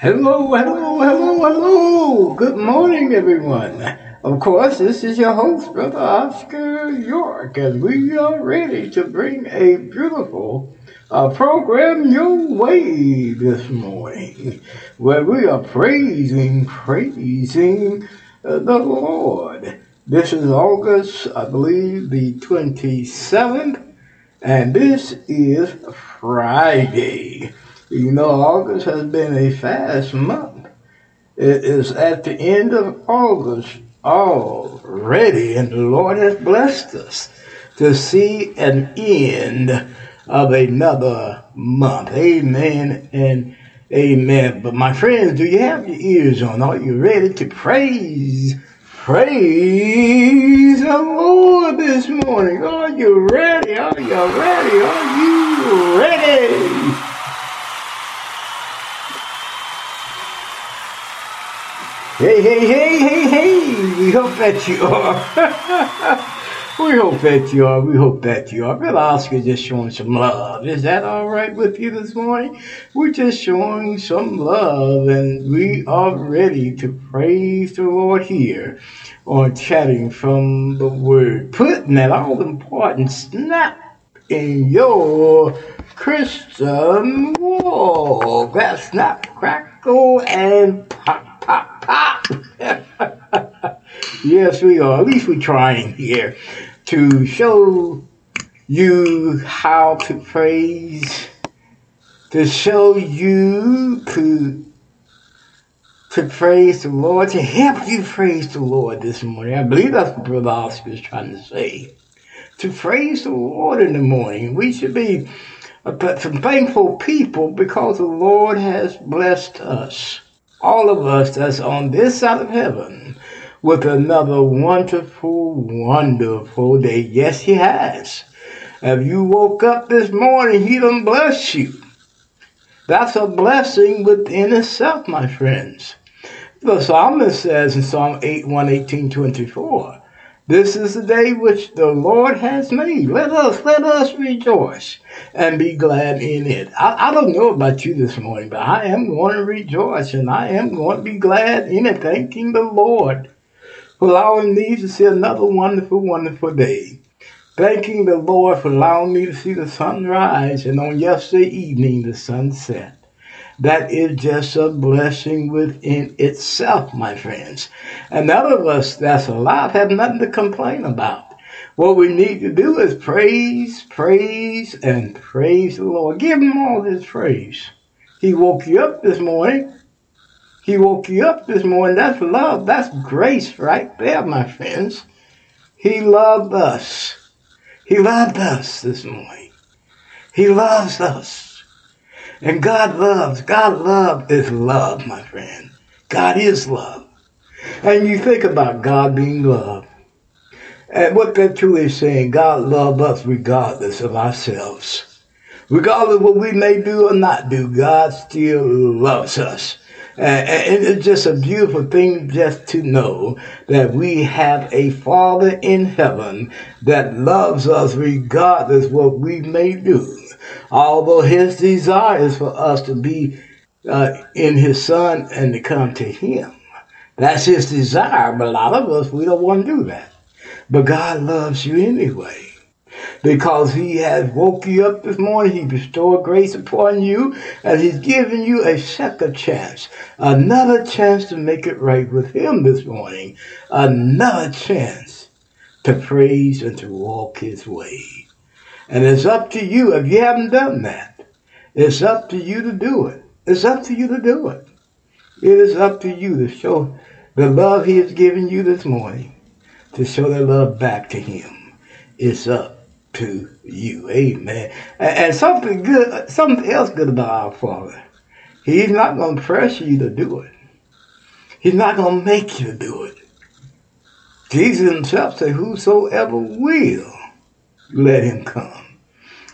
Hello, hello, hello, hello. Good morning, everyone. Of course, this is your host, Brother Oscar York, and we are ready to bring a beautiful uh, program your way this morning, where we are praising, praising uh, the Lord. This is August, I believe, the 27th, and this is Friday. You know, August has been a fast month. It is at the end of August already, and the Lord has blessed us to see an end of another month. Amen and amen. But my friends, do you have your ears on? Are you ready to praise? Praise the Lord this morning. Are you ready? Are you ready? Are you ready? Hey, hey, hey, hey, hey! We hope that you are. we hope that you are. We hope that you are. Brother Oscar just showing some love. Is that all right with you this morning? We're just showing some love, and we are ready to praise the Lord here on chatting from the Word, putting that all important snap in your Christian walk. That snap, crackle, and pop. yes, we are. At least we're trying here to show you how to praise, to show you to to praise the Lord, to help you praise the Lord this morning. I believe that's what Brother Oscar is trying to say. To praise the Lord in the morning. We should be some thankful people because the Lord has blessed us all of us that's on this side of heaven with another wonderful, wonderful day. Yes, He has. If you woke up this morning, He done bless you. That's a blessing within itself, my friends. The psalmist says in Psalm 8, 118, 24, this is the day which the Lord has made. Let us, let us rejoice and be glad in it. I, I don't know about you this morning, but I am going to rejoice and I am going to be glad in it, thanking the Lord for allowing me to see another wonderful, wonderful day. Thanking the Lord for allowing me to see the sunrise and on yesterday evening the sunset. That is just a blessing within itself, my friends. And none of us that's alive have nothing to complain about. What we need to do is praise, praise, and praise the Lord. Give him all his praise. He woke you up this morning. He woke you up this morning. That's love. That's grace right there, my friends. He loved us. He loved us this morning. He loves us. And God loves. God love is love, my friend. God is love. And you think about God being love. And what that truly is saying, God loves us regardless of ourselves. Regardless of what we may do or not do, God still loves us. And it's just a beautiful thing just to know that we have a Father in heaven that loves us regardless of what we may do. Although his desire is for us to be uh, in his son and to come to him. That's his desire, but a lot of us, we don't want to do that. But God loves you anyway. Because he has woke you up this morning, he bestowed grace upon you, and he's given you a second chance, another chance to make it right with him this morning, another chance to praise and to walk his way. And it's up to you if you haven't done that. It's up to you to do it. It's up to you to do it. It is up to you to show the love he has given you this morning to show that love back to him. It's up to you. Amen. And, something good, something else good about our Father. He's not going to pressure you to do it. He's not going to make you do it. Jesus himself said, whosoever will, let him come.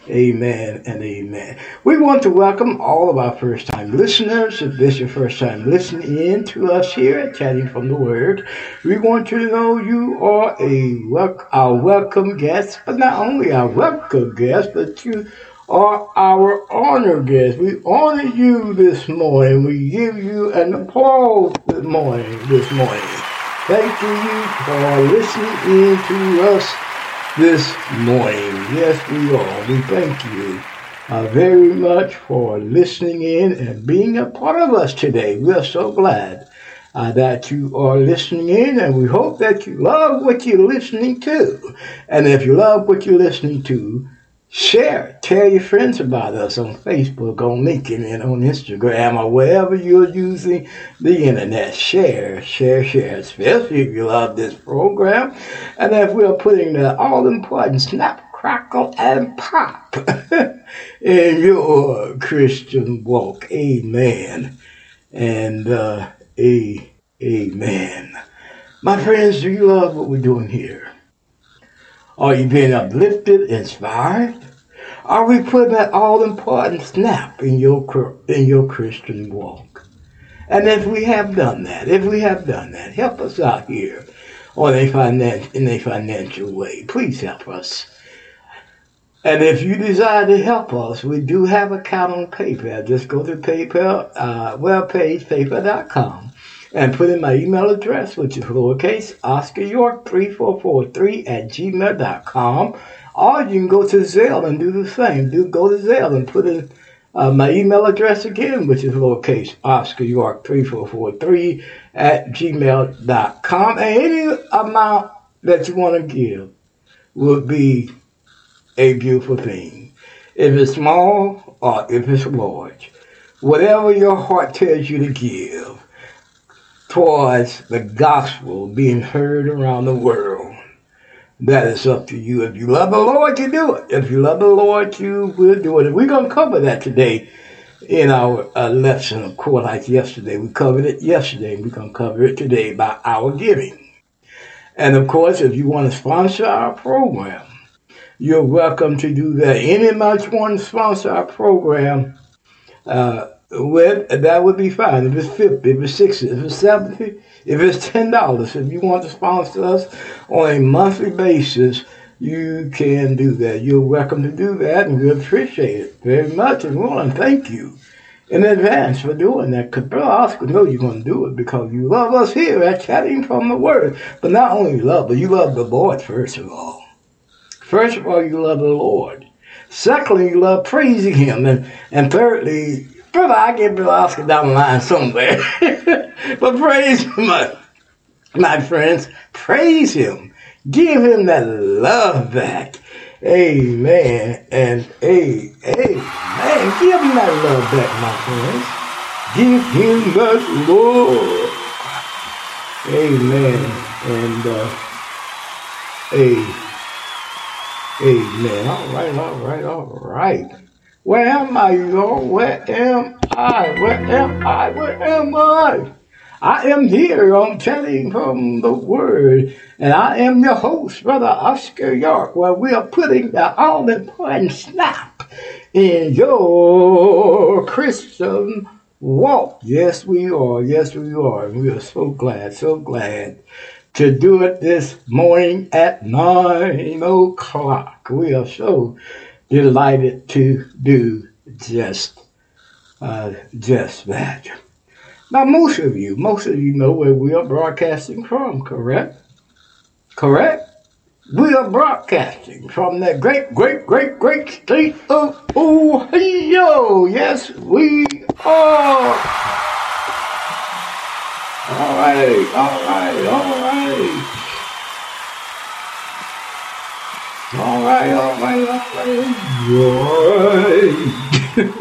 Amen and amen. We want to welcome all of our first time listeners. If this is your first time listening in to us here at Chatting from the Word, we want you to know you are a wel- our welcome guest, but not only our welcome guest, but you are our honor guest. We honor you this morning. We give you an applause this morning. This morning. Thank you for listening in to us this morning. Yes, we are. We thank you uh, very much for listening in and being a part of us today. We are so glad uh, that you are listening in, and we hope that you love what you're listening to. And if you love what you're listening to, share, tell your friends about us on Facebook, on LinkedIn, and on Instagram, or wherever you're using the internet. Share, share, share, especially if you love this program. And if we're putting the all important snap, crackle, and pop in your Christian walk. Amen. And uh, a, amen. My friends, do you love what we're doing here? Are you being uplifted, inspired? Are we putting that all important snap in your in your Christian walk? And if we have done that, if we have done that, help us out here on a finan- in a financial way. Please help us. And if you desire to help us, we do have a account on PayPal. Just go to PayPal uh, webpage, paypal.com, and put in my email address, which is lowercase Oscar York 3443 at gmail.com. Or you can go to Zelle and do the same. Do go to Zelle and put in uh, my email address again, which is lowercase Oscar York 3443 at gmail.com. And any amount that you want to give would be a beautiful thing. If it's small or if it's large, whatever your heart tells you to give towards the gospel being heard around the world, that is up to you. If you love the Lord, you do it. If you love the Lord, you will do it. And we're going to cover that today in our uh, lesson, of course, like yesterday. We covered it yesterday, and we're going to cover it today by our giving. And of course, if you want to sponsor our program, you're welcome to do that. Any you want to sponsor our program uh, with, that would be fine. If it's 50, if it's 60, if it's 70, if it's $10, if you want to sponsor us on a monthly basis, you can do that. You're welcome to do that, and we appreciate it very much. And we want to thank you in advance for doing that, because Brother Oscar know you're going to do it because you love us here at Chatting from the Word. But not only love, but you love the Lord first of all. First of all, you love the Lord. Secondly, you love praising Him. And, and thirdly, Brother, I get Bill Oscar down the line somewhere. but praise him, my, my friends. Praise him. Give him that love back. Amen. And a amen. Give him that love back, my friends. Give him that love. Amen. And uh a amen. All right, all right, all right. Where am I, Lord? Where am I? Where am I? Where am I? I am here, I'm telling from the word, and I am your host, Brother Oscar York, where we are putting the all important snap in your Christian walk. Yes, we are. Yes, we are. And we are so glad, so glad to do it this morning at nine o'clock. We are so delighted to do just, uh, just that. Now, most of you, most of you know where we are broadcasting from, correct? Correct? We are broadcasting from the great, great, great, great state of Ohio. Yes, we are. All right, all right, all right. All right, all right, all right. All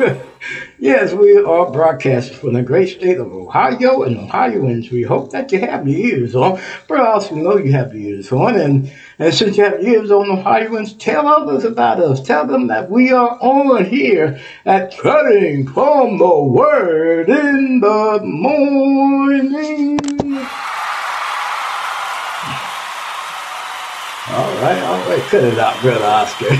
right. yes, we are broadcasting from the great state of Ohio and Ohioans. We hope that you have your ears on, but I also know you have your ears on. And, and since you have your ears on, Ohioans, tell others about us. Tell them that we are on here at Cutting from the Word in the Morning. Right, right, cut it out, brother Oscar.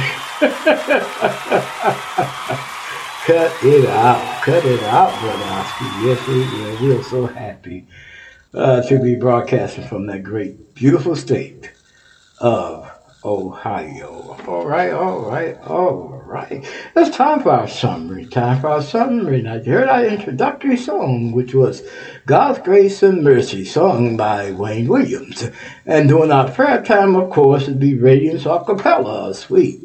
cut it out, cut it out, brother Oscar. Yes, we will. We are so happy uh, to be broadcasting from that great, beautiful state of Ohio. All right, all right, all right. It's time for our summary. Time for our summary. Now, you heard our introductory song, which was God's Grace and Mercy, sung by Wayne Williams. And during our prayer time, of course, it'd be Radiance a cappella, sweet.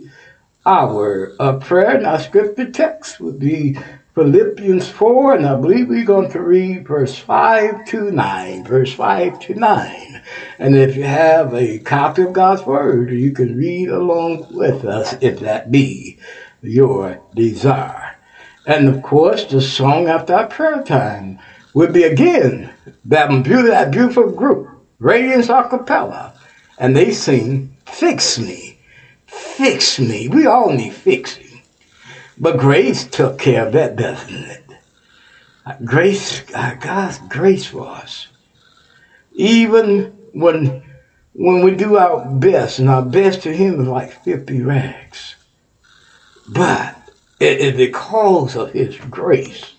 Our uh, prayer and our scripture text would be Philippians 4, and I believe we're going to read verse 5 to 9. Verse 5 to 9. And if you have a copy of God's Word, you can read along with us if that be your desire. And of course, the song after our prayer time will be again that beautiful, group, Radiance a cappella, and they sing Fix Me, Fix Me. We all need fixing. But grace took care of that, doesn't it? Grace, uh, God's grace us. Even when when we do our best, and our best to Him is like 50 rags. But it is because of His grace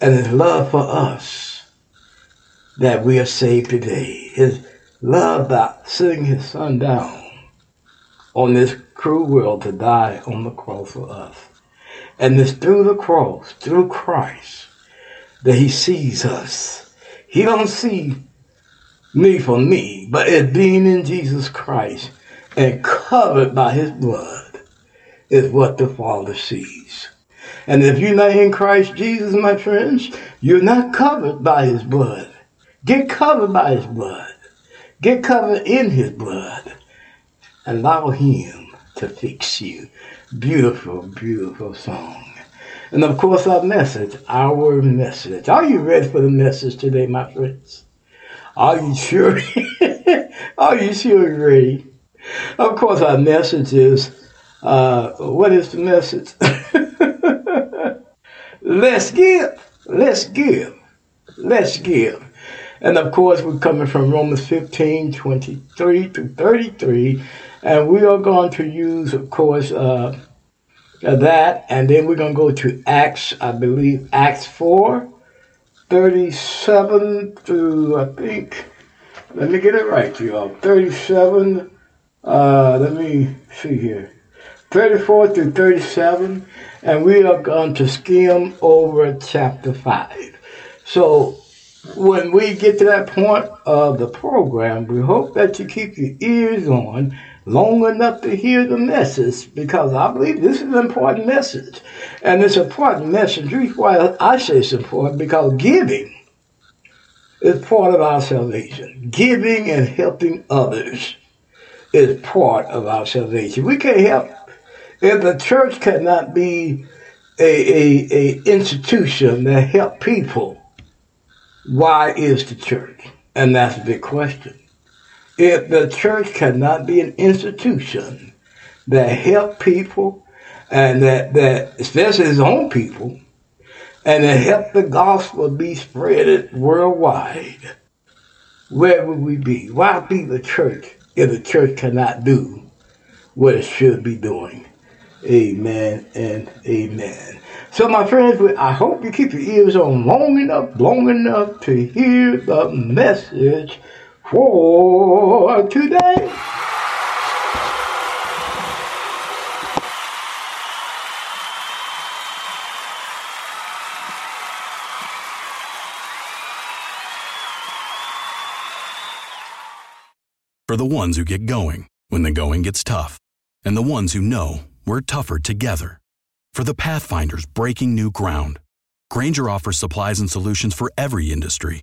and His love for us that we are saved today. His love by sitting His Son down on this cruel world to die on the cross for us. And it's through the cross, through Christ, that he sees us. He don't see me for me, but it being in Jesus Christ and covered by his blood is what the Father sees. And if you're not in Christ Jesus, my friends, you're not covered by his blood. Get covered by his blood. Get covered in his blood. Allow him to fix you. Beautiful, beautiful song. And of course, our message, our message. Are you ready for the message today, my friends? Are you sure? Are you sure you're ready? Of course, our message is uh, what is the message? Let's give. Let's give. Let's give. And of course, we're coming from Romans 15 23 to 33. And we are going to use, of course, uh, that. And then we're going to go to Acts, I believe, Acts 4 37 to, I think, let me get it right, y'all. 37, uh, let me see here. 34 through 37, and we are going to skim over chapter 5. So, when we get to that point of the program, we hope that you keep your ears on long enough to hear the message because I believe this is an important message. And it's an important message. Why I say it's important because giving is part of our salvation. Giving and helping others is part of our salvation. We can't help if the church cannot be a, a, a institution that help people. Why is the church? And that's the big question. If the church cannot be an institution that help people and that, that especially its own people, and that help the gospel be spread worldwide, where would we be? Why be the church if the church cannot do what it should be doing? Amen and amen. So, my friends, I hope you keep your ears on long enough, long enough to hear the message for today. For the ones who get going when the going gets tough, and the ones who know we're tougher together. For the Pathfinders breaking new ground, Grainger offers supplies and solutions for every industry,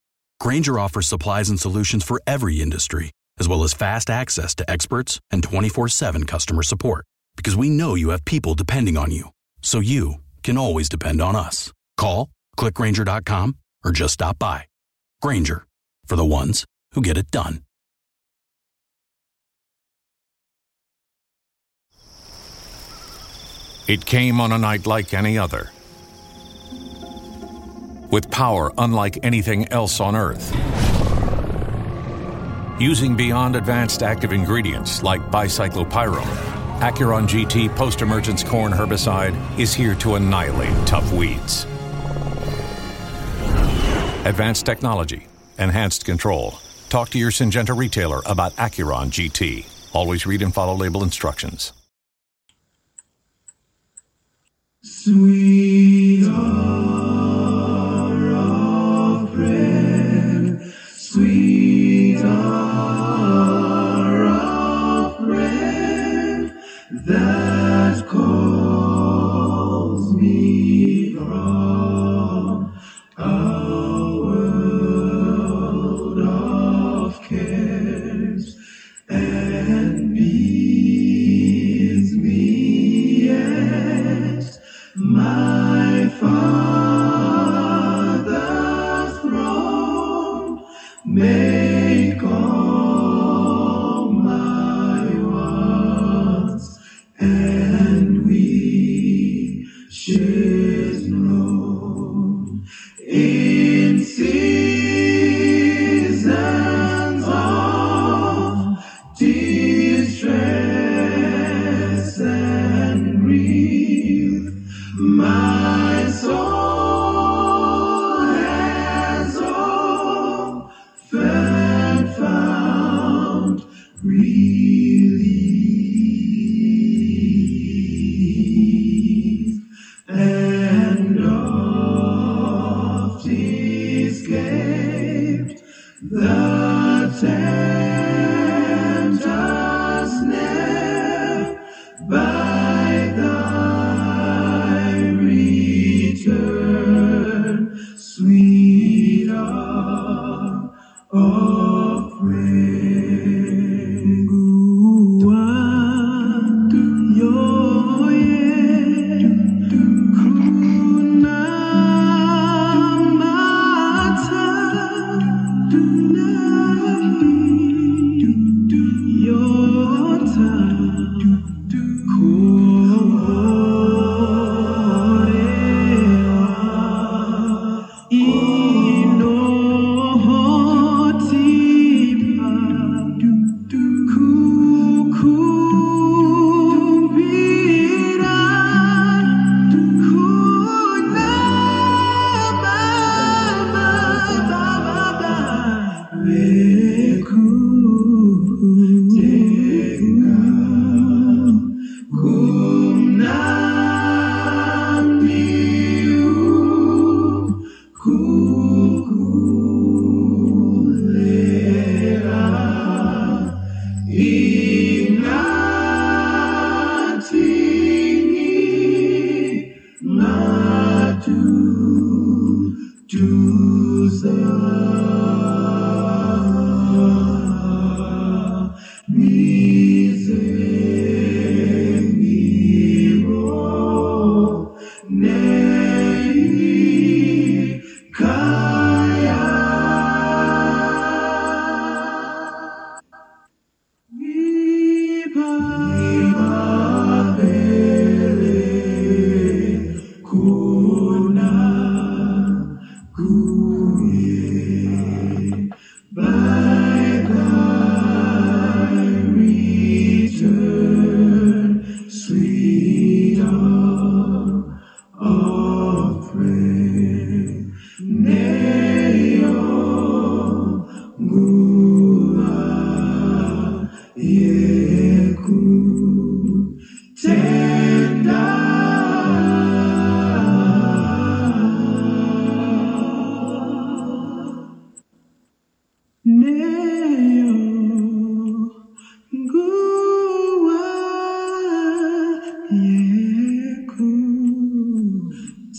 Grainger offers supplies and solutions for every industry, as well as fast access to experts and 24 7 customer support. Because we know you have people depending on you, so you can always depend on us. Call, clickgranger.com, or just stop by. Grainger, for the ones who get it done. It came on a night like any other. With power unlike anything else on Earth. Using beyond advanced active ingredients like bicyclopyrrole, Acuron GT post emergence corn herbicide is here to annihilate tough weeds. Advanced technology, enhanced control. Talk to your Syngenta retailer about Acuron GT. Always read and follow label instructions. Sweet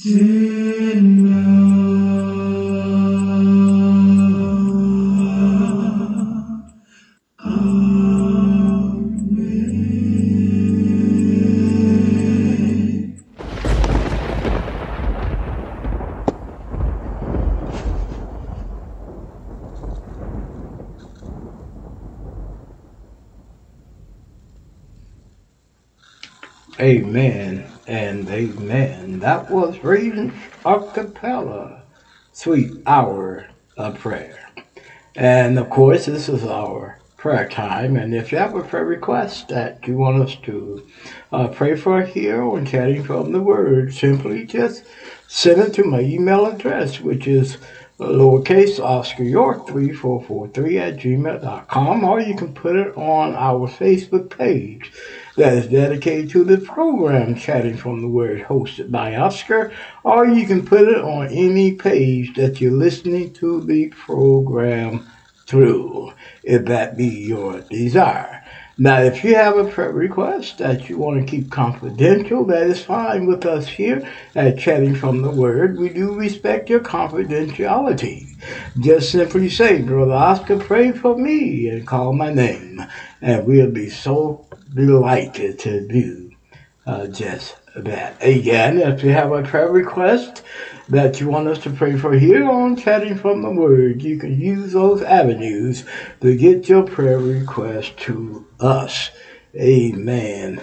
Tenda Was Radiance Acapella, Sweet Hour of Prayer. And of course, this is our prayer time. And if you have a prayer request that you want us to uh, pray for here on Chatting from the Word, simply just send it to my email address, which is lowercase Oscar York 3443 at gmail.com, or you can put it on our Facebook page that is dedicated to the program Chatting from the Word hosted by Oscar, or you can put it on any page that you're listening to the program through, if that be your desire. Now, if you have a prayer request that you want to keep confidential, that is fine with us here at Chatting from the Word. We do respect your confidentiality. Just simply say, Brother Oscar, pray for me and call my name. And we'll be so delighted to do uh, just that. Again, if you have a prayer request that you want us to pray for here on Chatting from the Word, you can use those avenues to get your prayer request to us. Amen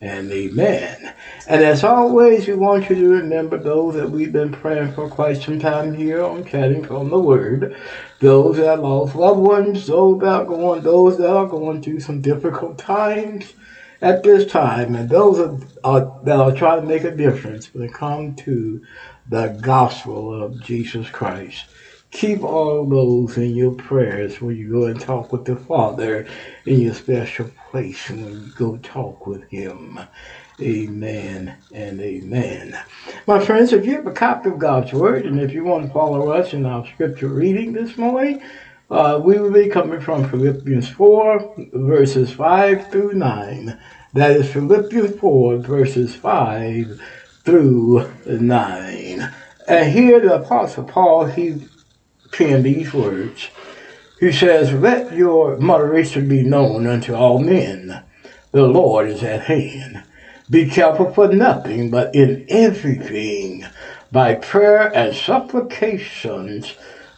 and amen. And as always, we want you to remember those that we've been praying for quite some time here on Chatting from the Word. Those that lost loved ones, those that are going, those that are going through some difficult times at this time, and those are, are, that are trying to make a difference when it comes to the gospel of Jesus Christ. Keep all those in your prayers when you go and talk with the Father in your special place when you go talk with Him. Amen and amen. My friends, if you have a copy of God's Word and if you want to follow us in our scripture reading this morning, uh, we will be coming from Philippians 4, verses 5 through 9. That is Philippians 4, verses 5 through 9. And here the Apostle Paul, he penned these words. He says, Let your moderation be known unto all men. The Lord is at hand. Be careful for nothing, but in everything, by prayer and supplications,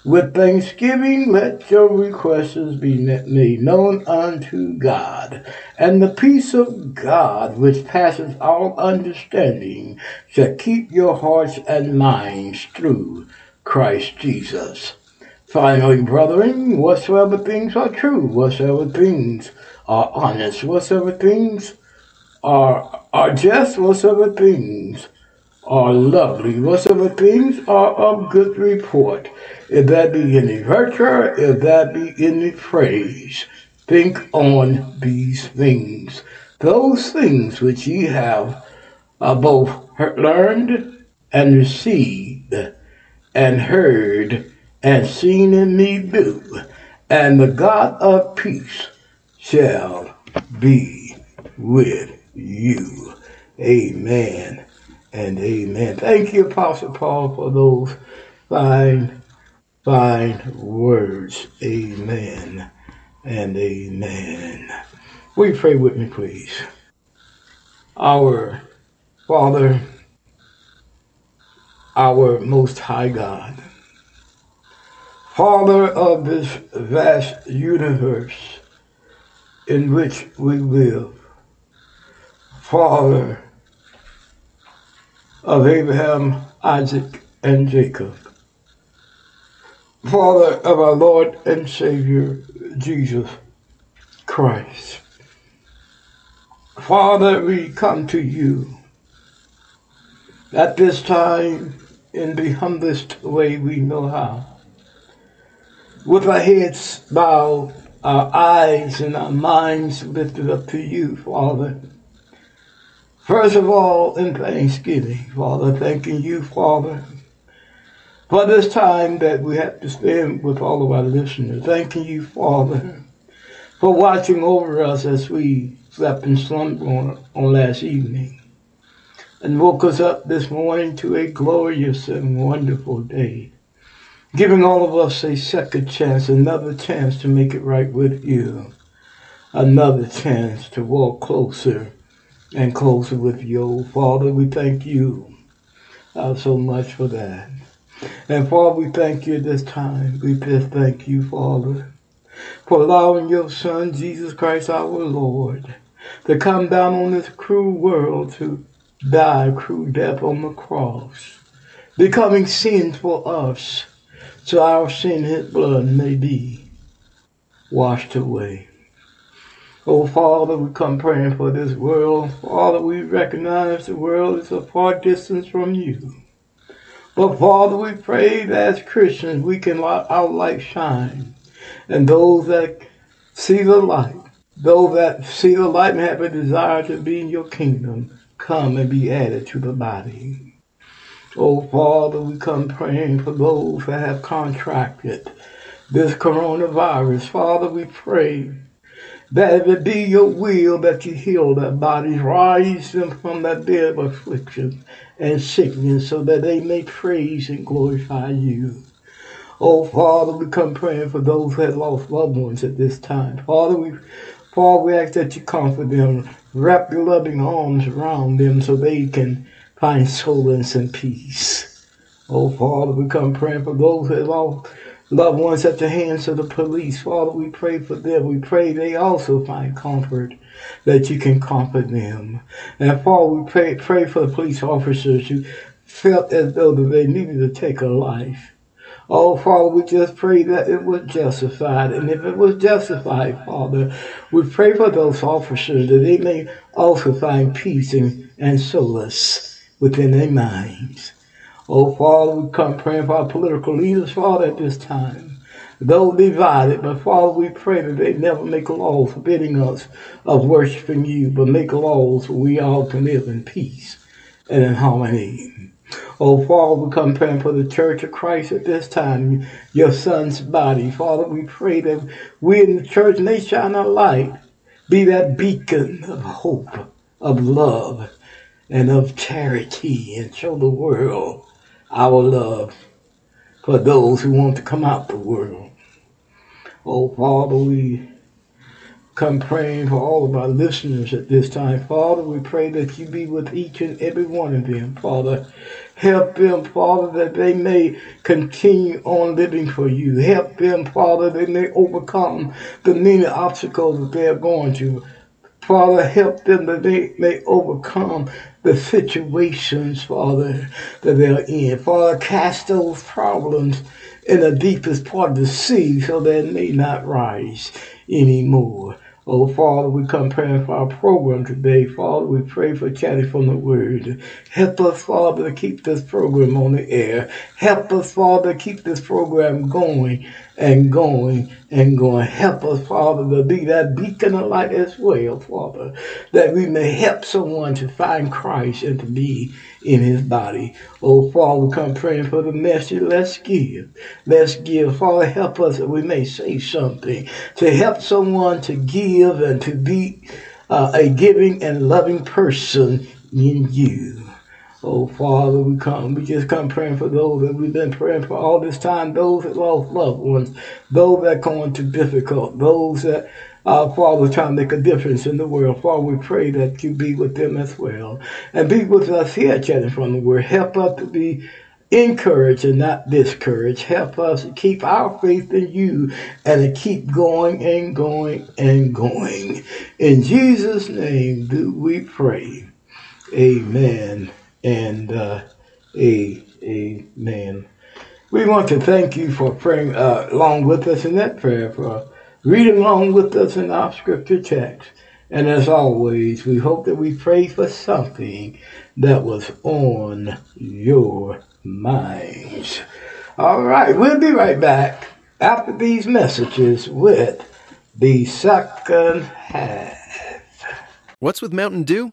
with thanksgiving, let your requests be made known unto God. And the peace of God, which passes all understanding, shall keep your hearts and minds through Christ Jesus. Finally, brethren, whatsoever things are true, whatsoever things are honest, whatsoever things are, are just, whatsoever things are lovely, whatsoever things are of good report, if that be any virtue, if that be any praise, think on these things. Those things which ye have uh, both learned and received and heard and seen in me do, and the God of peace shall be with you. Amen and amen. Thank you, Apostle Paul, for those fine, fine words. Amen and amen. Will you pray with me, please? Our Father, our Most High God, Father of this vast universe in which we live, Father of Abraham, Isaac, and Jacob, Father of our Lord and Savior, Jesus Christ. Father, we come to you at this time in the humblest way we know how. With our heads bowed, our eyes and our minds lifted up to you, Father. First of all, in thanksgiving, Father, thanking you, Father, for this time that we have to spend with all of our listeners. Thanking you, Father, for watching over us as we slept in slumber on, on last evening and woke us up this morning to a glorious and wonderful day, giving all of us a second chance, another chance to make it right with you, another chance to walk closer and closer with you. Father, we thank you uh, so much for that. And Father, we thank you at this time. We just thank you, Father, for allowing your Son, Jesus Christ our Lord, to come down on this cruel world to die cruel death on the cross, becoming sin for us, so our sin, his blood may be washed away. Oh, Father, we come praying for this world. Father, we recognize the world is a far distance from you. But Father, we pray that as Christians we can let our light shine. And those that see the light, those that see the light and have a desire to be in your kingdom, come and be added to the body. Oh Father, we come praying for those that have contracted this coronavirus. Father, we pray that it be your will that you heal their bodies, rise them from that bed of affliction and sickness so that they may praise and glorify you. Oh Father, we come praying for those that lost loved ones at this time. Father, we Father, we ask that you comfort them, wrap your loving arms around them so they can find solace and peace. Oh Father, we come praying for those that lost loved ones at the hands of the police. Father, we pray for them. We pray they also find comfort, that you can comfort them. And Father, we pray, pray for the police officers who felt as though they needed to take a life. Oh, Father, we just pray that it was justified. And if it was justified, Father, we pray for those officers that they may also find peace and, and solace within their minds. Oh, Father, we come praying for our political leaders, Father, at this time. Though divided, but Father, we pray that they never make laws forbidding us of worshiping you, but make laws we all can live in peace and in harmony. Oh, Father, we come praying for the church of Christ at this time, your son's body. Father, we pray that we in the church may shine a light, be that beacon of hope, of love, and of charity, and show the world our love for those who want to come out the world. Oh, Father, we come praying for all of our listeners at this time. Father, we pray that you be with each and every one of them, Father. Help them, Father, that they may continue on living for you. Help them, Father, that they may overcome the many obstacles that they are going to. Father, help them that they may overcome the situations, Father, that they're in. Father, cast those problems in the deepest part of the sea so that it may not rise anymore. Oh, Father, we come praying for our program today. Father, we pray for chatting from the Word. Help us, Father, to keep this program on the air. Help us, Father, to keep this program going and going and going. Help us, Father, to be that beacon of light as well, Father, that we may help someone to find Christ and to be in his body. Oh, Father, come praying for the message. Let's give. Let's give. Father, help us that we may say something to help someone to give and to be uh, a giving and loving person in you. Oh, Father, we come. We just come praying for those that we've been praying for all this time, those that lost loved ones, those that going through difficult, those that, uh, Father, trying to make a difference in the world. Father, we pray that you be with them as well. And be with us here chatting from the word. Help us to be encouraged and not discouraged. Help us to keep our faith in you and to keep going and going and going. In Jesus' name do we pray. Amen and uh, a, amen. We want to thank you for praying uh, along with us in that prayer, for reading along with us in our scripture text. And as always, we hope that we pray for something that was on your minds. All right, we'll be right back after these messages with the second half. What's with Mountain Dew?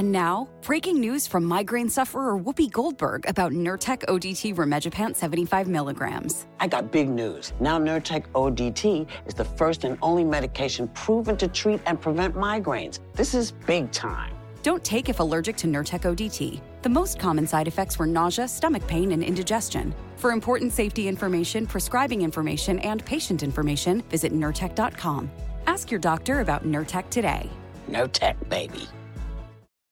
And now, breaking news from migraine sufferer Whoopi Goldberg about Nurtec ODT Rimegepant 75 milligrams. I got big news. Now Nurtec ODT is the first and only medication proven to treat and prevent migraines. This is big time. Don't take if allergic to Nurtec ODT. The most common side effects were nausea, stomach pain, and indigestion. For important safety information, prescribing information, and patient information, visit Nurtec.com. Ask your doctor about Nurtec today. Nurtec, baby.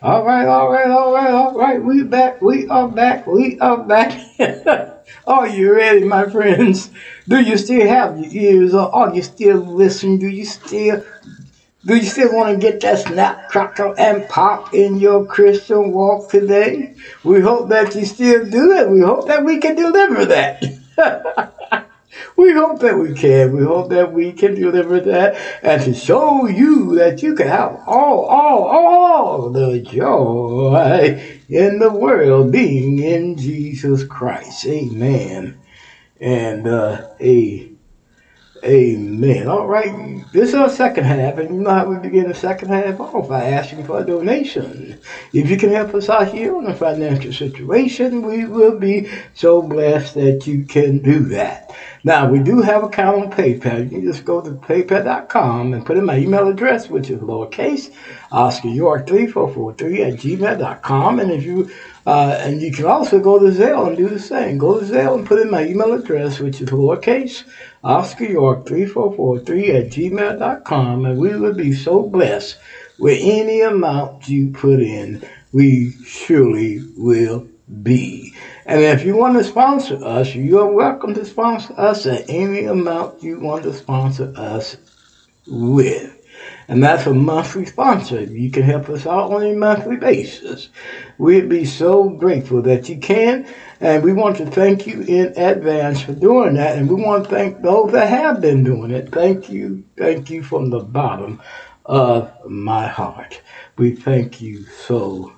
All right, all right, all right, all right. We back. We are back. We are back. are you ready, my friends? Do you still have your ears, or are you still listening? Do you still do you still want to get that snap, crackle, and pop in your Christian walk today? We hope that you still do it. We hope that we can deliver that. we hope that we can. We hope that we can deliver that and to show you that you can have all, all, all the joy in the world being in Jesus Christ. Amen. And uh, a Amen. All right, this is our second half, and you know how we begin the second half off by asking for a donation. If you can help us out here on the financial situation, we will be so blessed that you can do that. Now, we do have a account on PayPal. You can just go to paypal.com and put in my email address, which is lowercase, Oscar York 3443 at gmail.com. And if you uh, and you can also go to Zelle and do the same. Go to Zelle and put in my email address, which is lowercase, Oscar York 3443 at gmail.com. And we will be so blessed with any amount you put in. We surely will be. And if you want to sponsor us, you are welcome to sponsor us at any amount you want to sponsor us with. And that's a monthly sponsor. You can help us out on a monthly basis. We'd be so grateful that you can. And we want to thank you in advance for doing that. And we want to thank those that have been doing it. Thank you. Thank you from the bottom of my heart. We thank you so,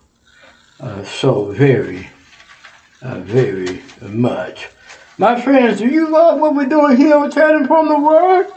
uh, so very, uh, very much. My friends, do you love what we're doing here on Turning from the Word?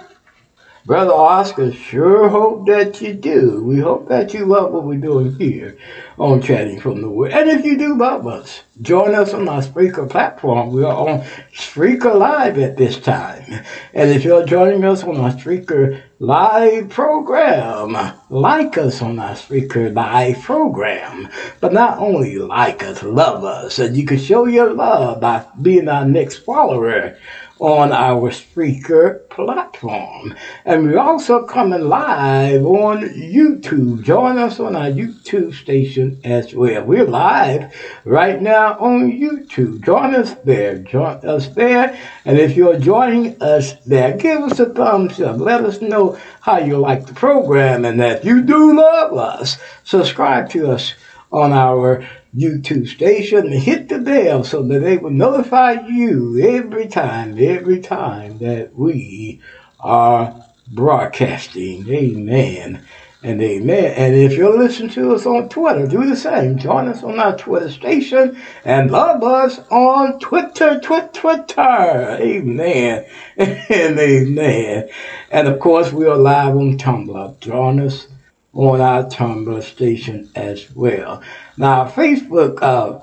Brother Oscar, sure hope that you do. We hope that you love what we're doing here on Chatting from the Word. And if you do love us, join us on our Spreaker platform. We are on Spreaker Live at this time. And if you're joining us on our Spreaker Live program, like us on our Spreaker Live program. But not only like us, love us. And you can show your love by being our next follower on our Spreaker platform. And we're also coming live on YouTube. Join us on our YouTube station as well. We're live right now on YouTube. Join us there. Join us there. And if you're joining us there, give us a thumbs up. Let us know how you like the program and that you do love us. Subscribe to us on our YouTube station and hit the bell so that they will notify you every time, every time that we are broadcasting. Amen and amen. And if you're listening to us on Twitter, do the same. Join us on our Twitter station and love us on Twitter, Twitter, Twitter. Amen and amen. And of course, we are live on Tumblr. Join us on our Tumblr station as well. Now, Facebook uh,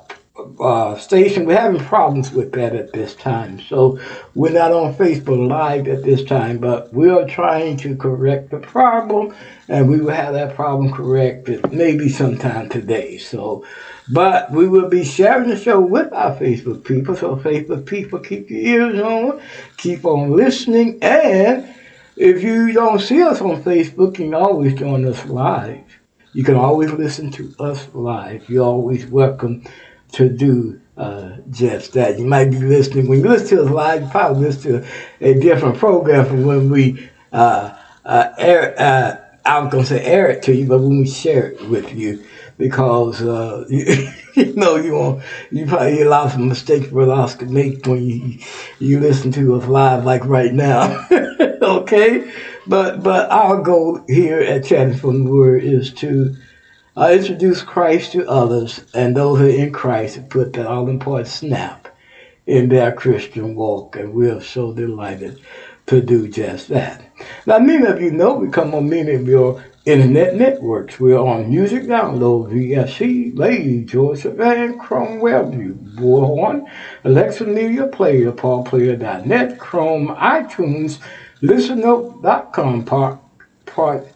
uh, station, we're having problems with that at this time. So we're not on Facebook Live at this time, but we are trying to correct the problem, and we will have that problem corrected maybe sometime today. So, but we will be sharing the show with our Facebook people. So Facebook people, keep your ears on, keep on listening, and if you don't see us on Facebook, you can always join us live. You can always listen to us live. You're always welcome to do uh, just that. You might be listening, when you listen to us live, you probably listen to a different program from when we uh, uh, air, uh, I was to say air it to you, but when we share it with you, because uh, you, you know you want you probably hear lots of mistakes Brother Oscar make when you you listen to us live like right now. okay, but but our goal here at Chatting from the Word is to uh, introduce Christ to others and those who are in Christ put that all important snap in their Christian walk, and we are so delighted to do just that. Now, many of you know we come on many of your internet networks. We're on Music Download, VSC, Lady, Joseph, Van, Chrome WebView, Bullhorn, Alexa Media Player, PaulPlayer.net, Chrome, iTunes, ListenNote.com, Part, part,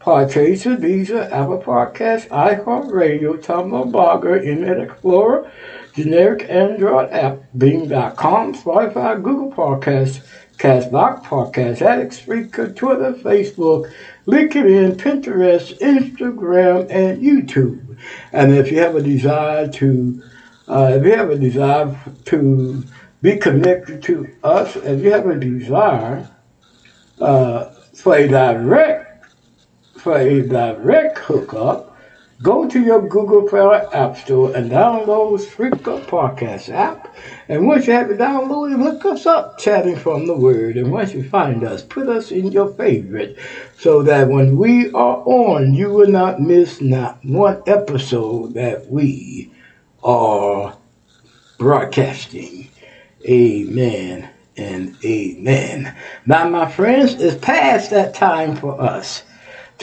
Podchaser, Deezer, Apple Podcasts, iHeartRadio, Tumblr, Blogger, Internet Explorer, generic Android app, Bing.com, Spotify, Google Podcasts, Castbox Podcast, Addict Twitter, Facebook, LinkedIn, Pinterest, Instagram, and YouTube. And if you have a desire to, uh, if you have a desire to be connected to us, if you have a desire uh, for a direct for a direct hookup, go to your Google Play App Store and download Spreaker Podcast app. And once you have it downloaded, look us up, Chatting from the Word. And once you find us, put us in your favorite so that when we are on, you will not miss not one episode that we are broadcasting. Amen and amen. Now, my friends, it's past that time for us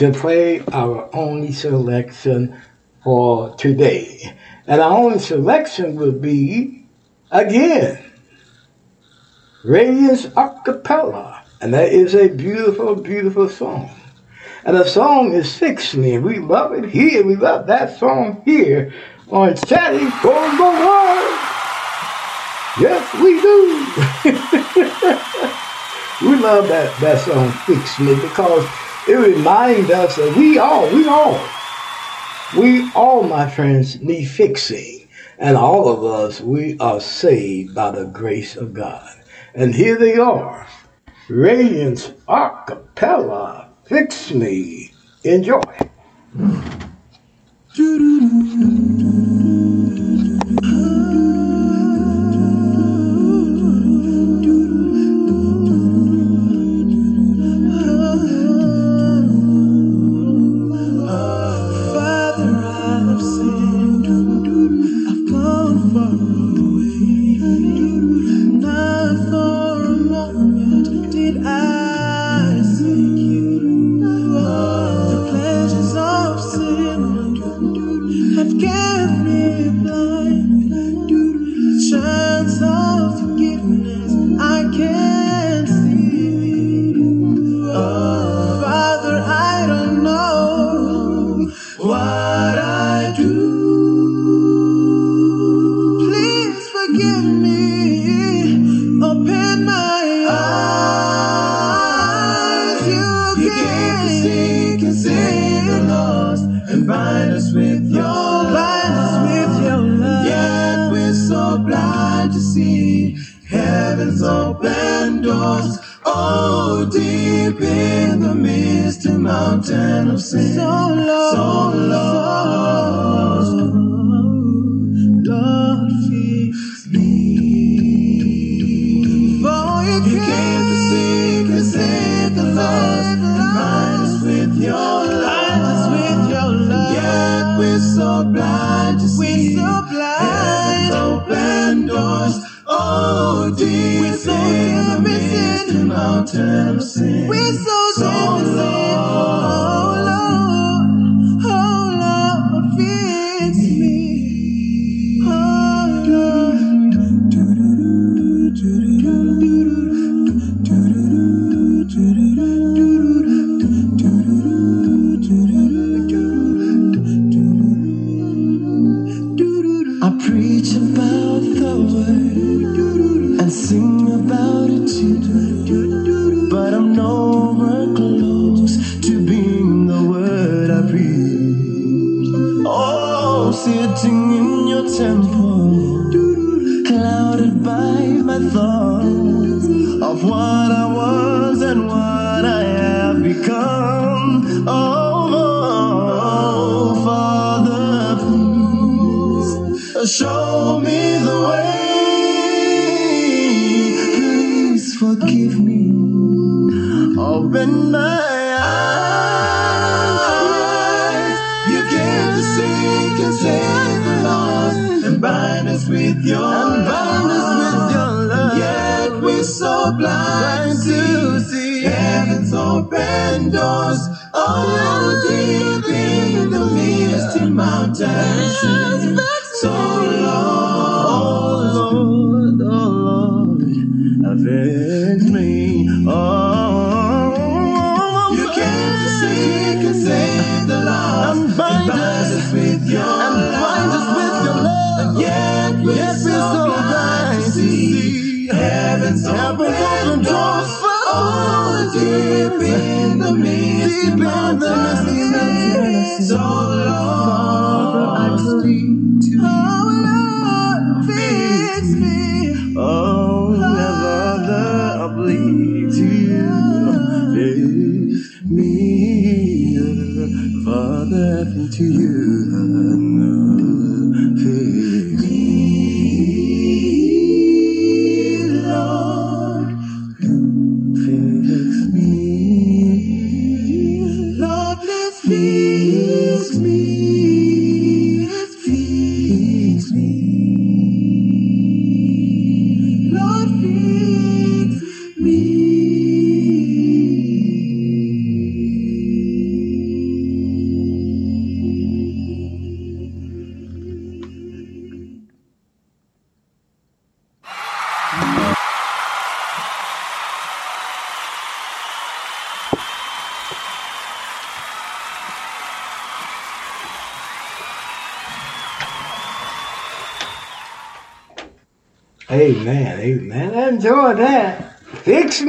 to play our only selection for today. And our only selection will be, again, Radiance Acapella. And that is a beautiful, beautiful song. And the song is Fix Me. We love it here. We love that song here on Chatting for the World. Yes, we do. we love that, that song Fix Me because it reminds us that we all, we all, we all, my friends, need fixing. And all of us, we are saved by the grace of God. And here they are. Radiance a cappella. Fix me. Enjoy. Oh, deep in the misty mountain of sin. So lost, so lost. Mountain of sin. We're so, so open misty mountains. So Lord,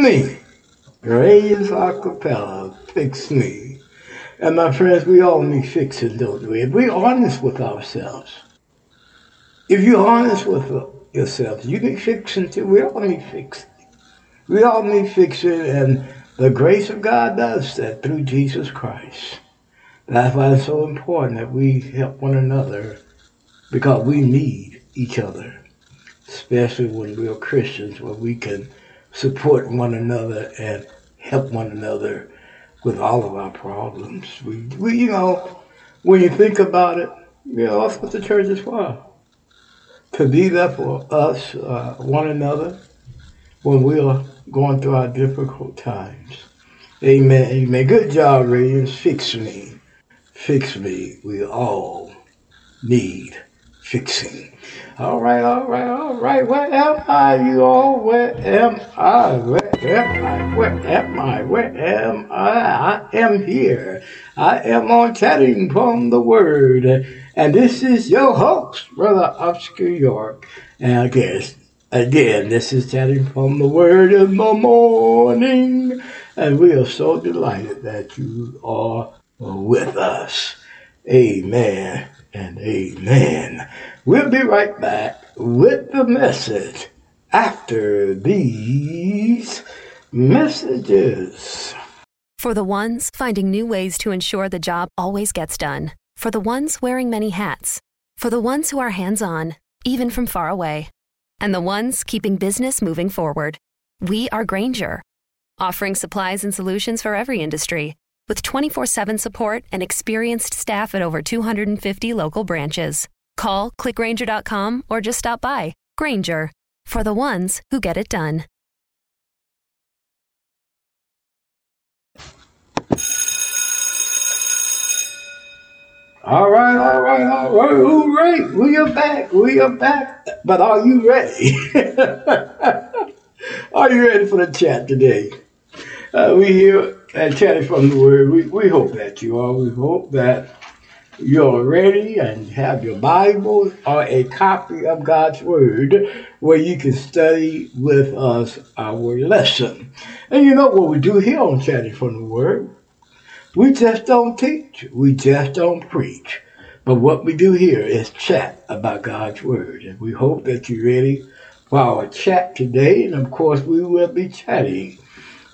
me. Praise acapella. Fix me. And my friends, we all need fixing, don't we? If we're honest with ourselves, if you're honest with yourself, you need fixing too. We all need fixing. We all need fixing, and the grace of God does that through Jesus Christ. That's why it's so important that we help one another because we need each other, especially when we're Christians, where we can support one another and help one another with all of our problems. We, we you know, when you think about it, you know, that's what the church is for. To be there for us, uh, one another, when we are going through our difficult times. Amen, amen. Good job, Radiance. Fix me. Fix me. We all need fixing. All right, all right, all right. Where am I, you all? Where am I? Where am I? Where am I? Where am I? I am here. I am on chatting from the Word. And this is your host, Brother Oscar York. And I guess, again, this is chatting from the Word in the morning. And we are so delighted that you are with us. Amen and amen. We'll be right back with the message after these messages. For the ones finding new ways to ensure the job always gets done. For the ones wearing many hats. For the ones who are hands on, even from far away. And the ones keeping business moving forward. We are Grainger, offering supplies and solutions for every industry. With 24 7 support and experienced staff at over 250 local branches. Call clickgrainger.com or just stop by. Grainger, for the ones who get it done. All right, all right, all right. Hooray! We are back. We are back. But are you ready? are you ready for the chat today? Uh, we here at Chatting from the Word. We, we hope that you are. We hope that you're ready and have your Bible or a copy of God's Word where you can study with us our lesson. And you know what we do here on Chatting from the Word? We just don't teach, we just don't preach. But what we do here is chat about God's Word. And we hope that you're ready for our chat today. And of course, we will be chatting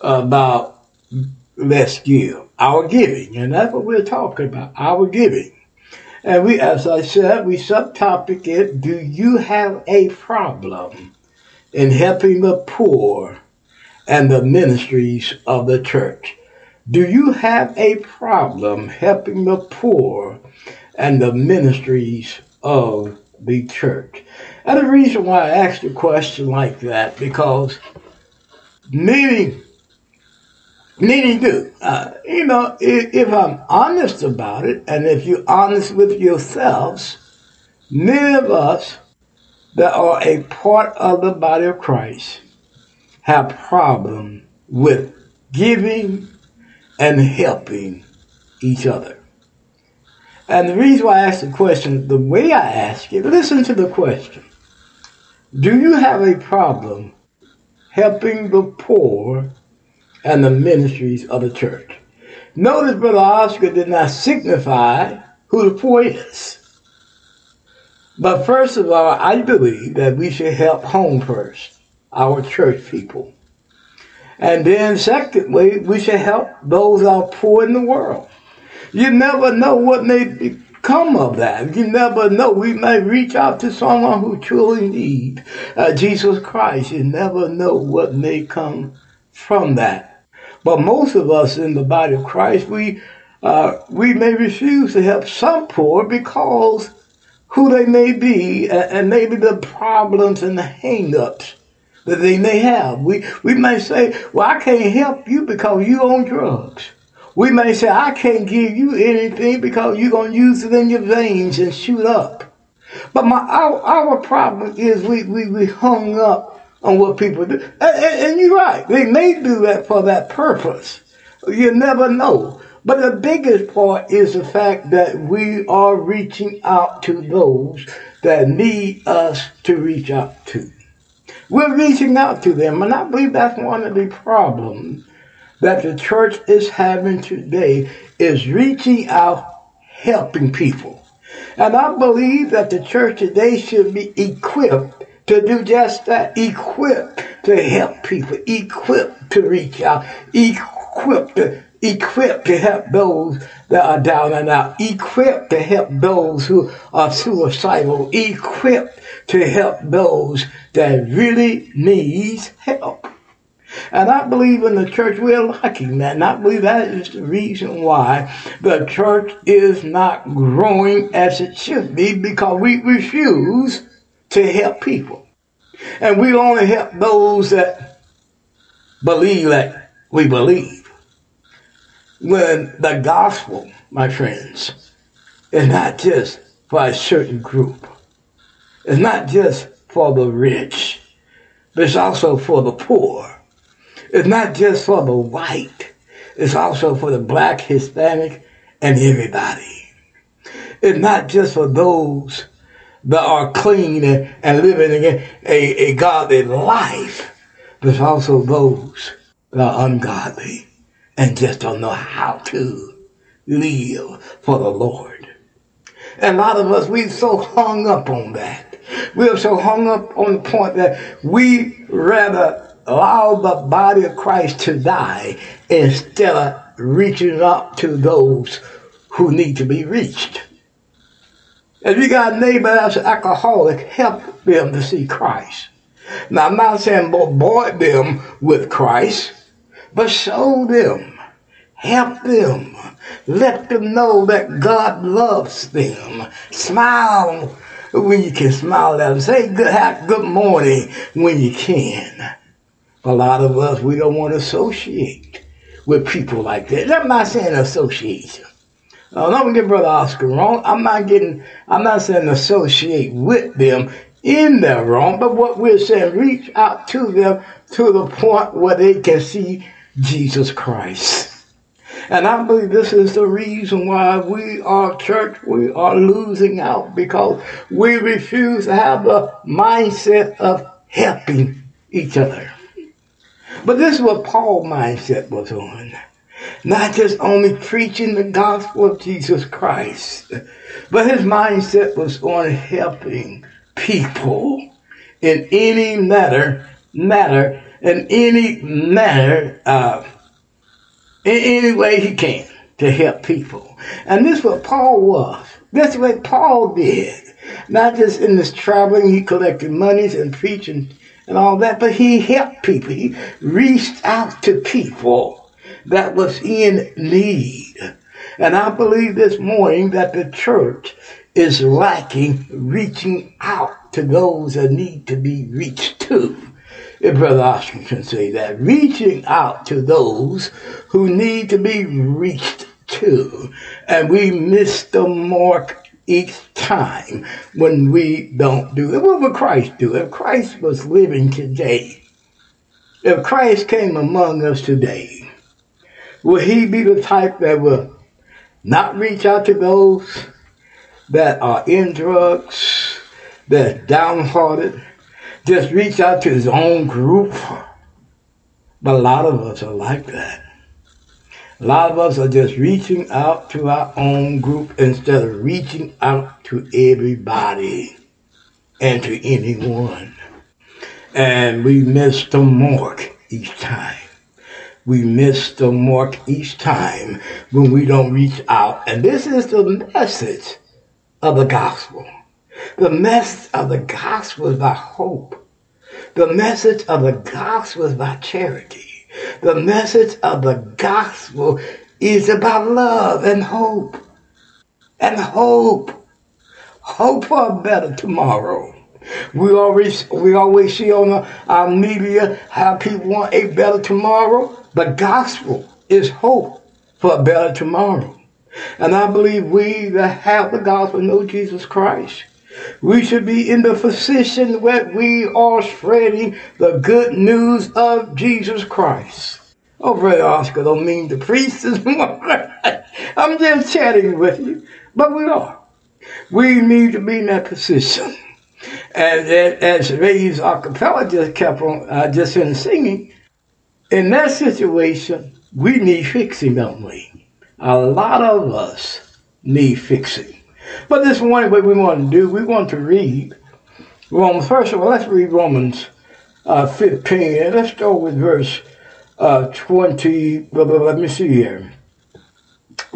about let's give, our giving. And that's what we're talking about, our giving. And we, as I said, we subtopic it, do you have a problem in helping the poor and the ministries of the church? Do you have a problem helping the poor and the ministries of the church? And the reason why I asked a question like that, because many, many do. Uh, you know, if, if I'm honest about it, and if you're honest with yourselves, many of us that are a part of the body of Christ have problem with giving and helping each other. And the reason why I ask the question, the way I ask it, listen to the question. Do you have a problem helping the poor and the ministries of the church? Notice Brother Oscar did not signify who the poor is. But first of all, I believe that we should help home first, our church people. And then secondly, we should help those that are poor in the world. You never know what may become of that. You never know. We may reach out to someone who truly needs uh, Jesus Christ. You never know what may come from that. But most of us in the body of Christ, we uh, we may refuse to help some poor because who they may be and maybe the problems and the hang-ups that they may have. We, we may say, well, I can't help you because you own drugs. We may say, I can't give you anything because you're going to use it in your veins and shoot up. But my our, our problem is we, we, we hung up on what people do. And, and, and you're right. They may do that for that purpose. You never know. But the biggest part is the fact that we are reaching out to those that need us to reach out to. We're reaching out to them, and I believe that's one of the problems that the church is having today is reaching out, helping people. And I believe that the church today should be equipped to do just that, equipped to help people, equipped to reach out, equipped to equipped to help those that are down and out, equipped to help those who are suicidal, equipped to help those that really needs help. And I believe in the church we're lacking that. And I believe that is the reason why the church is not growing as it should be because we refuse to help people. And we only help those that believe that we believe. When the gospel, my friends, is not just for a certain group. It's not just for the rich, but it's also for the poor. It's not just for the white, it's also for the black, Hispanic, and everybody. It's not just for those that are clean and, and living a, a, godly life, but also those that are ungodly and just don't know how to live for the Lord. And a lot of us, we're so hung up on that. We're so hung up on the point that we rather allow the body of Christ to die instead of reaching out to those who need to be reached. If you got a neighbor that's an alcoholic, help them to see Christ. Now, I'm not saying bombard them with Christ, but show them, help them, let them know that God loves them. Smile when you can smile at them. Say good, good morning when you can. A lot of us, we don't want to associate with people like that. I'm not saying association. Uh, don't get Brother Oscar wrong. I'm not getting, I'm not saying associate with them in their wrong, but what we're saying, reach out to them to the point where they can see Jesus Christ. And I believe this is the reason why we are church, we are losing out because we refuse to have the mindset of helping each other. But this is what Paul's mindset was on. Not just only preaching the gospel of Jesus Christ, but his mindset was on helping people in any matter, matter, in any manner, uh, in any way he can to help people. And this is what Paul was. This is what Paul did. Not just in this traveling, he collected monies and preaching and all that, but he helped people. He reached out to people that was in need. And I believe this morning that the church is lacking reaching out to those that need to be reached to. If Brother Oscar can say that, reaching out to those who need to be reached to. And we miss the mark each time when we don't do it. What would Christ do? If Christ was living today, if Christ came among us today, will he be the type that will not reach out to those that are in drugs, that downhearted, just reach out to his own group. But a lot of us are like that. A lot of us are just reaching out to our own group instead of reaching out to everybody and to anyone. And we miss the mark each time. We miss the mark each time when we don't reach out. And this is the message of the gospel. The message of the gospel is about hope. The message of the gospel is about charity. The message of the gospel is about love and hope. And hope. Hope for a better tomorrow. We always we always see on the, our media how people want a better tomorrow. The gospel is hope for a better tomorrow. And I believe we that have the gospel know Jesus Christ. We should be in the position where we are spreading the good news of Jesus Christ. Oh, Brother Oscar, don't mean the priest is I'm just chatting with you, but we are. We need to be in that position. And as Ray's acapella just kept on, uh, just in singing, in that situation, we need fixing, don't we? A lot of us need fixing. But this morning, what we want to do, we want to read Romans. First of all, let's read Romans uh, 15. Let's start with verse uh, 20. Let me see here.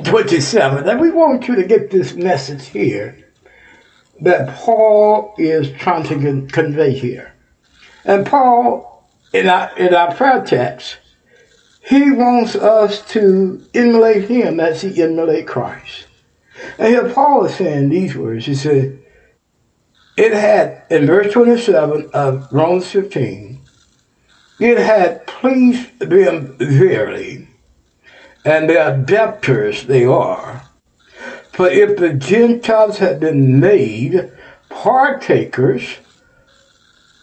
27. And we want you to get this message here that Paul is trying to convey here. And Paul, in our, in our prayer text, he wants us to emulate him as he emulate Christ. And here Paul is saying these words. He said, it had, in verse 27 of Romans 15, it had pleased them verily, and their debtors they are. For if the Gentiles had been made partakers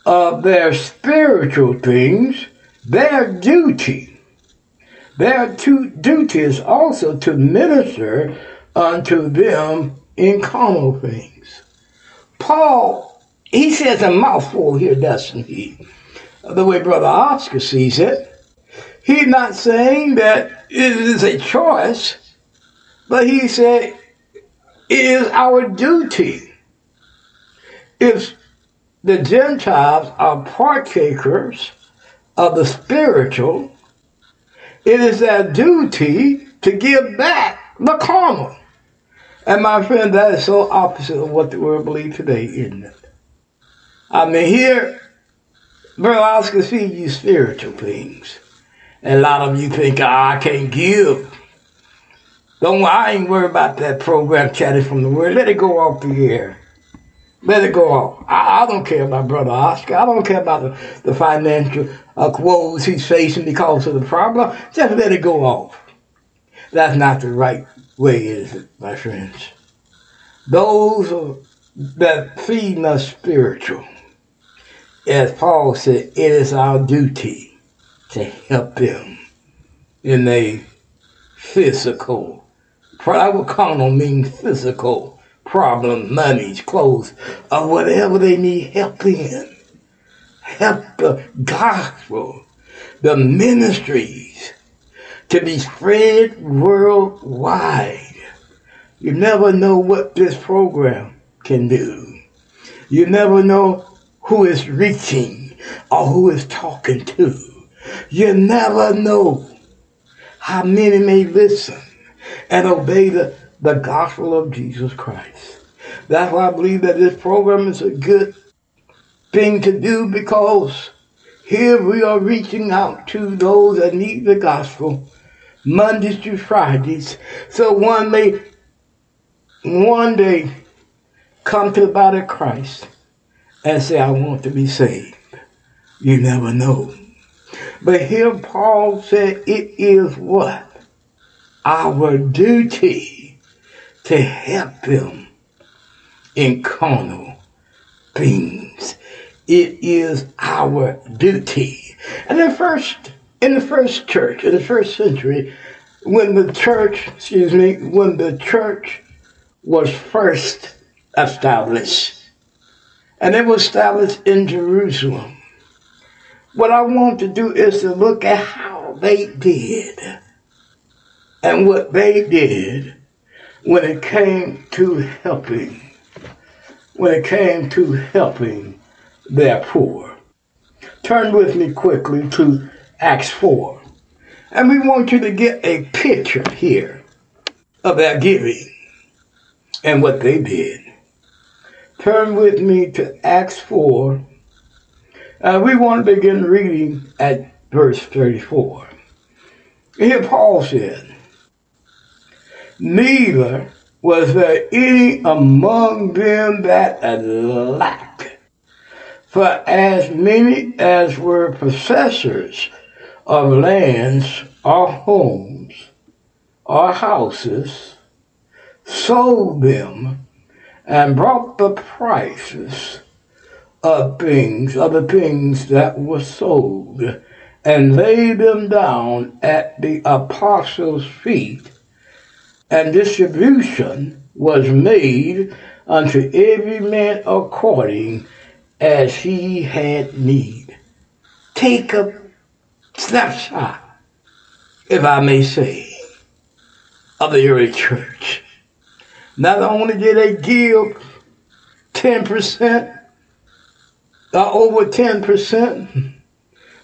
of their spiritual things, their duty their two duties also to minister unto them in carnal things. Paul, he says a mouthful here, doesn't he? The way Brother Oscar sees it. He's not saying that it is a choice, but he said it is our duty. If the Gentiles are partakers of the spiritual, it is their duty to give back the karma. And my friend, that is so opposite of what the world believes today, isn't it? I mean, here, Oscar feed you spiritual things. And a lot of you think, oh, I can't give. Don't I ain't worried about that program chatting from the word. Let it go off the air. Let it go off. I, I don't care about Brother Oscar. I don't care about the, the financial uh, woes he's facing because of the problem. Just let it go off. That's not the right way, is it, my friends? Those that feed us spiritual, as Paul said, it is our duty to help them in a physical. Private carnal means physical problem, money, clothes, or whatever they need help in. Help the gospel, the ministries to be spread worldwide. You never know what this program can do. You never know who is reaching or who is talking to. You never know how many may listen and obey the, the gospel of Jesus Christ. That's why I believe that this program is a good thing to do because here we are reaching out to those that need the gospel Mondays through Fridays. So one may one day come to the body of Christ and say, I want to be saved. You never know. But here Paul said it is what? Our duty to help them in carnal things. It is our duty. And the first in the first church, in the first century, when the church, excuse me, when the church was first established, and it was established in Jerusalem. What I want to do is to look at how they did and what they did when it came to helping, when it came to helping their poor. Turn with me quickly to Acts 4. And we want you to get a picture here of their giving and what they did. Turn with me to Acts 4. Uh, we want to begin reading at verse 34. Here Paul said, Neither was there any among them that lacked, for as many as were possessors of lands or homes or houses sold them and brought the prices of things, of the things that were sold, and laid them down at the apostles' feet, and distribution was made unto every man according as he had need. Take a snapshot, if I may say, of the early church. Not only did they give 10%, or uh, over 10%,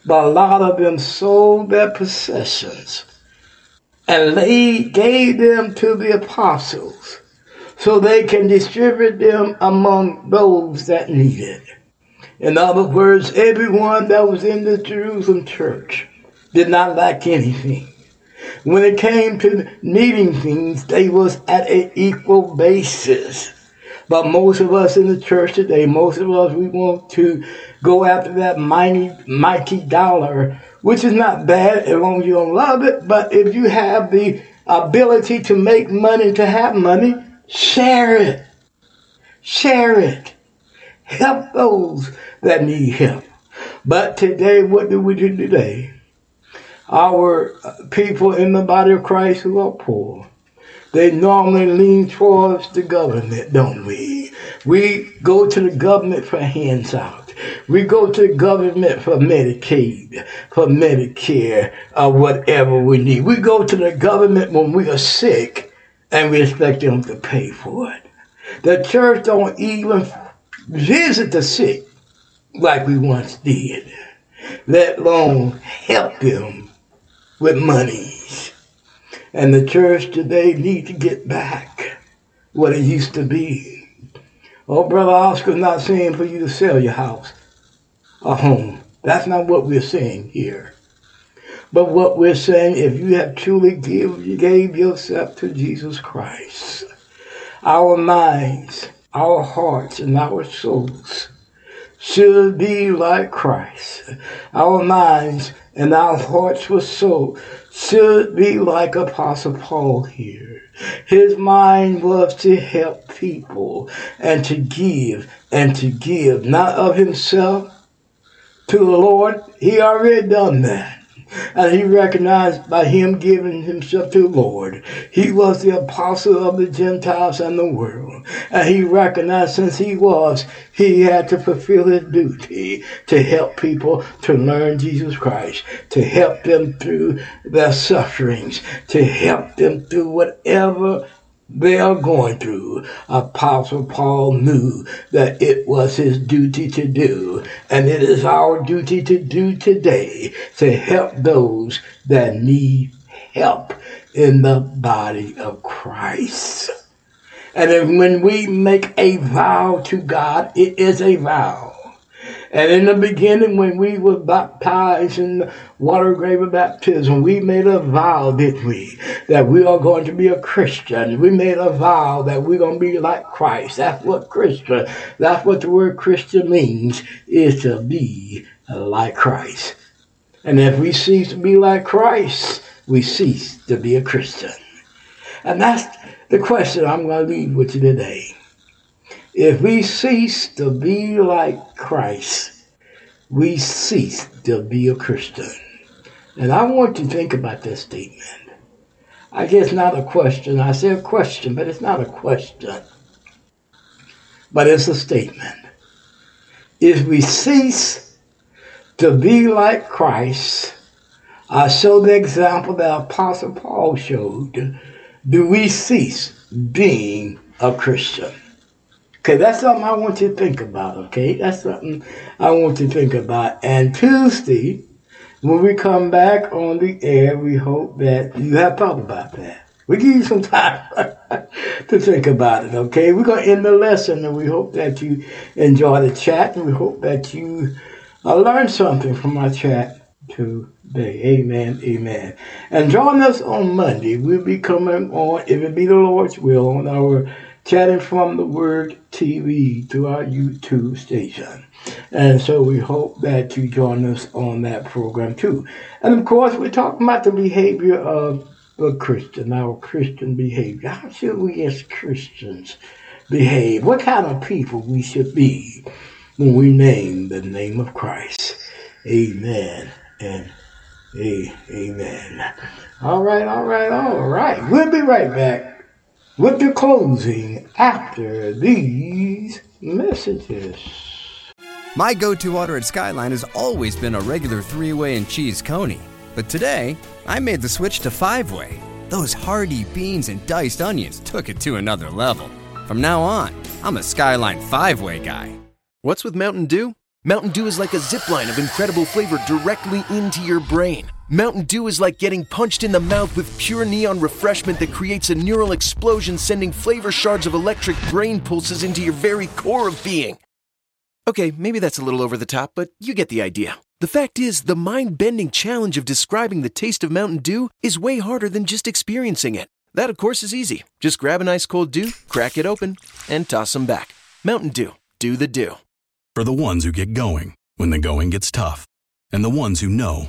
but a lot of them sold their possessions and they gave them to the apostles so they can distribute them among those that needed. In other words, everyone that was in the Jerusalem church did not lack anything. When it came to needing things, they was at an equal basis. But most of us in the church today, most of us, we want to go after that mighty, mighty dollar, which is not bad as long as you don't love it. But if you have the ability to make money, to have money, share it. Share it. Help those that need help. But today, what do we do today? Our people in the body of Christ who are poor, they normally lean towards the government, don't we? We go to the government for hands out. We go to the government for Medicaid, for Medicare, or whatever we need. We go to the government when we are sick and we expect them to pay for it. The church don't even visit the sick like we once did. let alone help them with monies. And the church today need to get back what it used to be. Oh, Brother Oscar's not saying for you to sell your house or home. That's not what we're saying here. But what we're saying, if you have truly give, gave yourself to Jesus Christ, our minds, our hearts, and our souls should be like Christ. Our minds and our hearts were soul should be like Apostle Paul here. His mind was to help people and to give and to give, not of himself to the Lord. He already done that. And he recognized by him giving himself to the Lord, he was the apostle of the Gentiles and the world. And he recognized since he was, he had to fulfill his duty to help people to learn Jesus Christ, to help them through their sufferings, to help them through whatever they are going through. Apostle Paul knew that it was his duty to do, and it is our duty to do today to help those that need help in the body of Christ. And when we make a vow to God, it is a vow. And in the beginning, when we were baptized in the water grave of baptism, we made a vow, didn't we? That we are going to be a Christian. We made a vow that we're going to be like Christ. That's what Christian, that's what the word Christian means, is to be like Christ. And if we cease to be like Christ, we cease to be a Christian. And that's the question I'm going to leave with you today. If we cease to be like Christ, we cease to be a Christian. And I want you to think about this statement. I guess not a question. I say a question, but it's not a question. But it's a statement. If we cease to be like Christ, I show the example that Apostle Paul showed. Do we cease being a Christian? Okay, that's something I want you to think about, okay? That's something I want you to think about. And Tuesday, when we come back on the air, we hope that you have thought about that. We give you some time to think about it, okay? We're going to end the lesson, and we hope that you enjoy the chat, and we hope that you uh, learn something from our chat today. Amen, amen. And join us on Monday. We'll be coming on, if it be the Lord's will, on our Chatting from the Word TV through our YouTube station. And so we hope that you join us on that program too. And of course, we're talking about the behavior of a Christian, our Christian behavior. How should we as Christians behave? What kind of people we should be when we name the name of Christ? Amen and amen. All right, all right, all right. We'll be right back with the closing after these messages. My go to order at Skyline has always been a regular three way and cheese coney. But today, I made the switch to five way. Those hearty beans and diced onions took it to another level. From now on, I'm a Skyline five way guy. What's with Mountain Dew? Mountain Dew is like a zip line of incredible flavor directly into your brain. Mountain Dew is like getting punched in the mouth with pure neon refreshment that creates a neural explosion, sending flavor shards of electric brain pulses into your very core of being. Okay, maybe that's a little over the top, but you get the idea. The fact is, the mind bending challenge of describing the taste of Mountain Dew is way harder than just experiencing it. That, of course, is easy. Just grab an ice cold dew, crack it open, and toss them back. Mountain Dew. Do the dew. For the ones who get going when the going gets tough, and the ones who know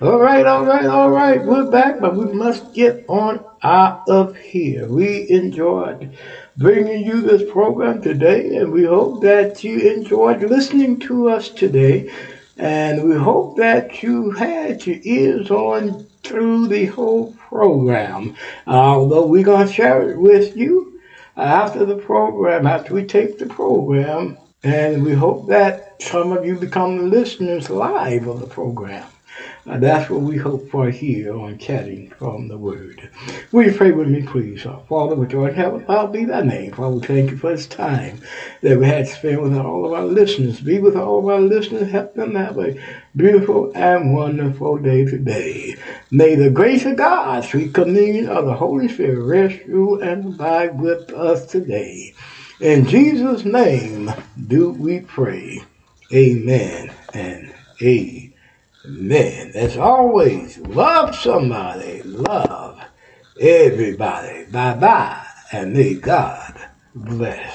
All right, all right, all right. We're back, but we must get on out of here. We enjoyed bringing you this program today, and we hope that you enjoyed listening to us today. And we hope that you had your ears on through the whole program. Although we're going to share it with you after the program, after we take the program. And we hope that some of you become listeners live of the program. Uh, that's what we hope for here on Chatting from the Word. Will you pray with me, please? Our Father, which art in heaven, hallowed be thy name. Father, we thank you for this time that we had to spend with all of our listeners. Be with all of our listeners. Help them have a beautiful and wonderful day today. May the grace of God, sweet communion of the Holy Spirit, rest, rule, and abide with us today. In Jesus' name do we pray. Amen and amen. Man, as always, love somebody, love everybody. Bye bye, and may God bless.